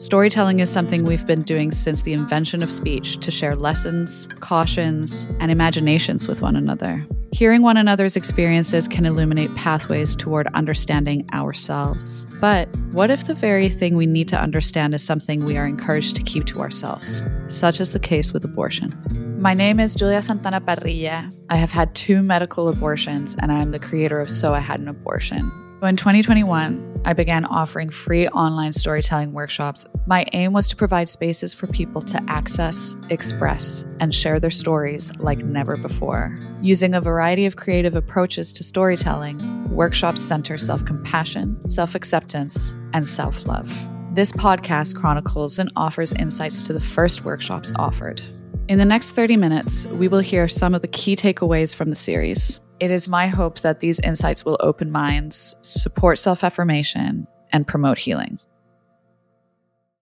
Storytelling is something we've been doing since the invention of speech to share lessons, cautions, and imaginations with one another. Hearing one another's experiences can illuminate pathways toward understanding ourselves. But what if the very thing we need to understand is something we are encouraged to keep to ourselves, such as the case with abortion? My name is Julia Santana Parrilla. I have had two medical abortions, and I am the creator of So I Had an Abortion, in 2021, I began offering free online storytelling workshops. My aim was to provide spaces for people to access, express, and share their stories like never before. Using a variety of creative approaches to storytelling, workshops center self compassion, self acceptance, and self love. This podcast chronicles and offers insights to the first workshops offered. In the next 30 minutes, we will hear some of the key takeaways from the series. It is my hope that these insights will open minds, support self affirmation, and promote healing.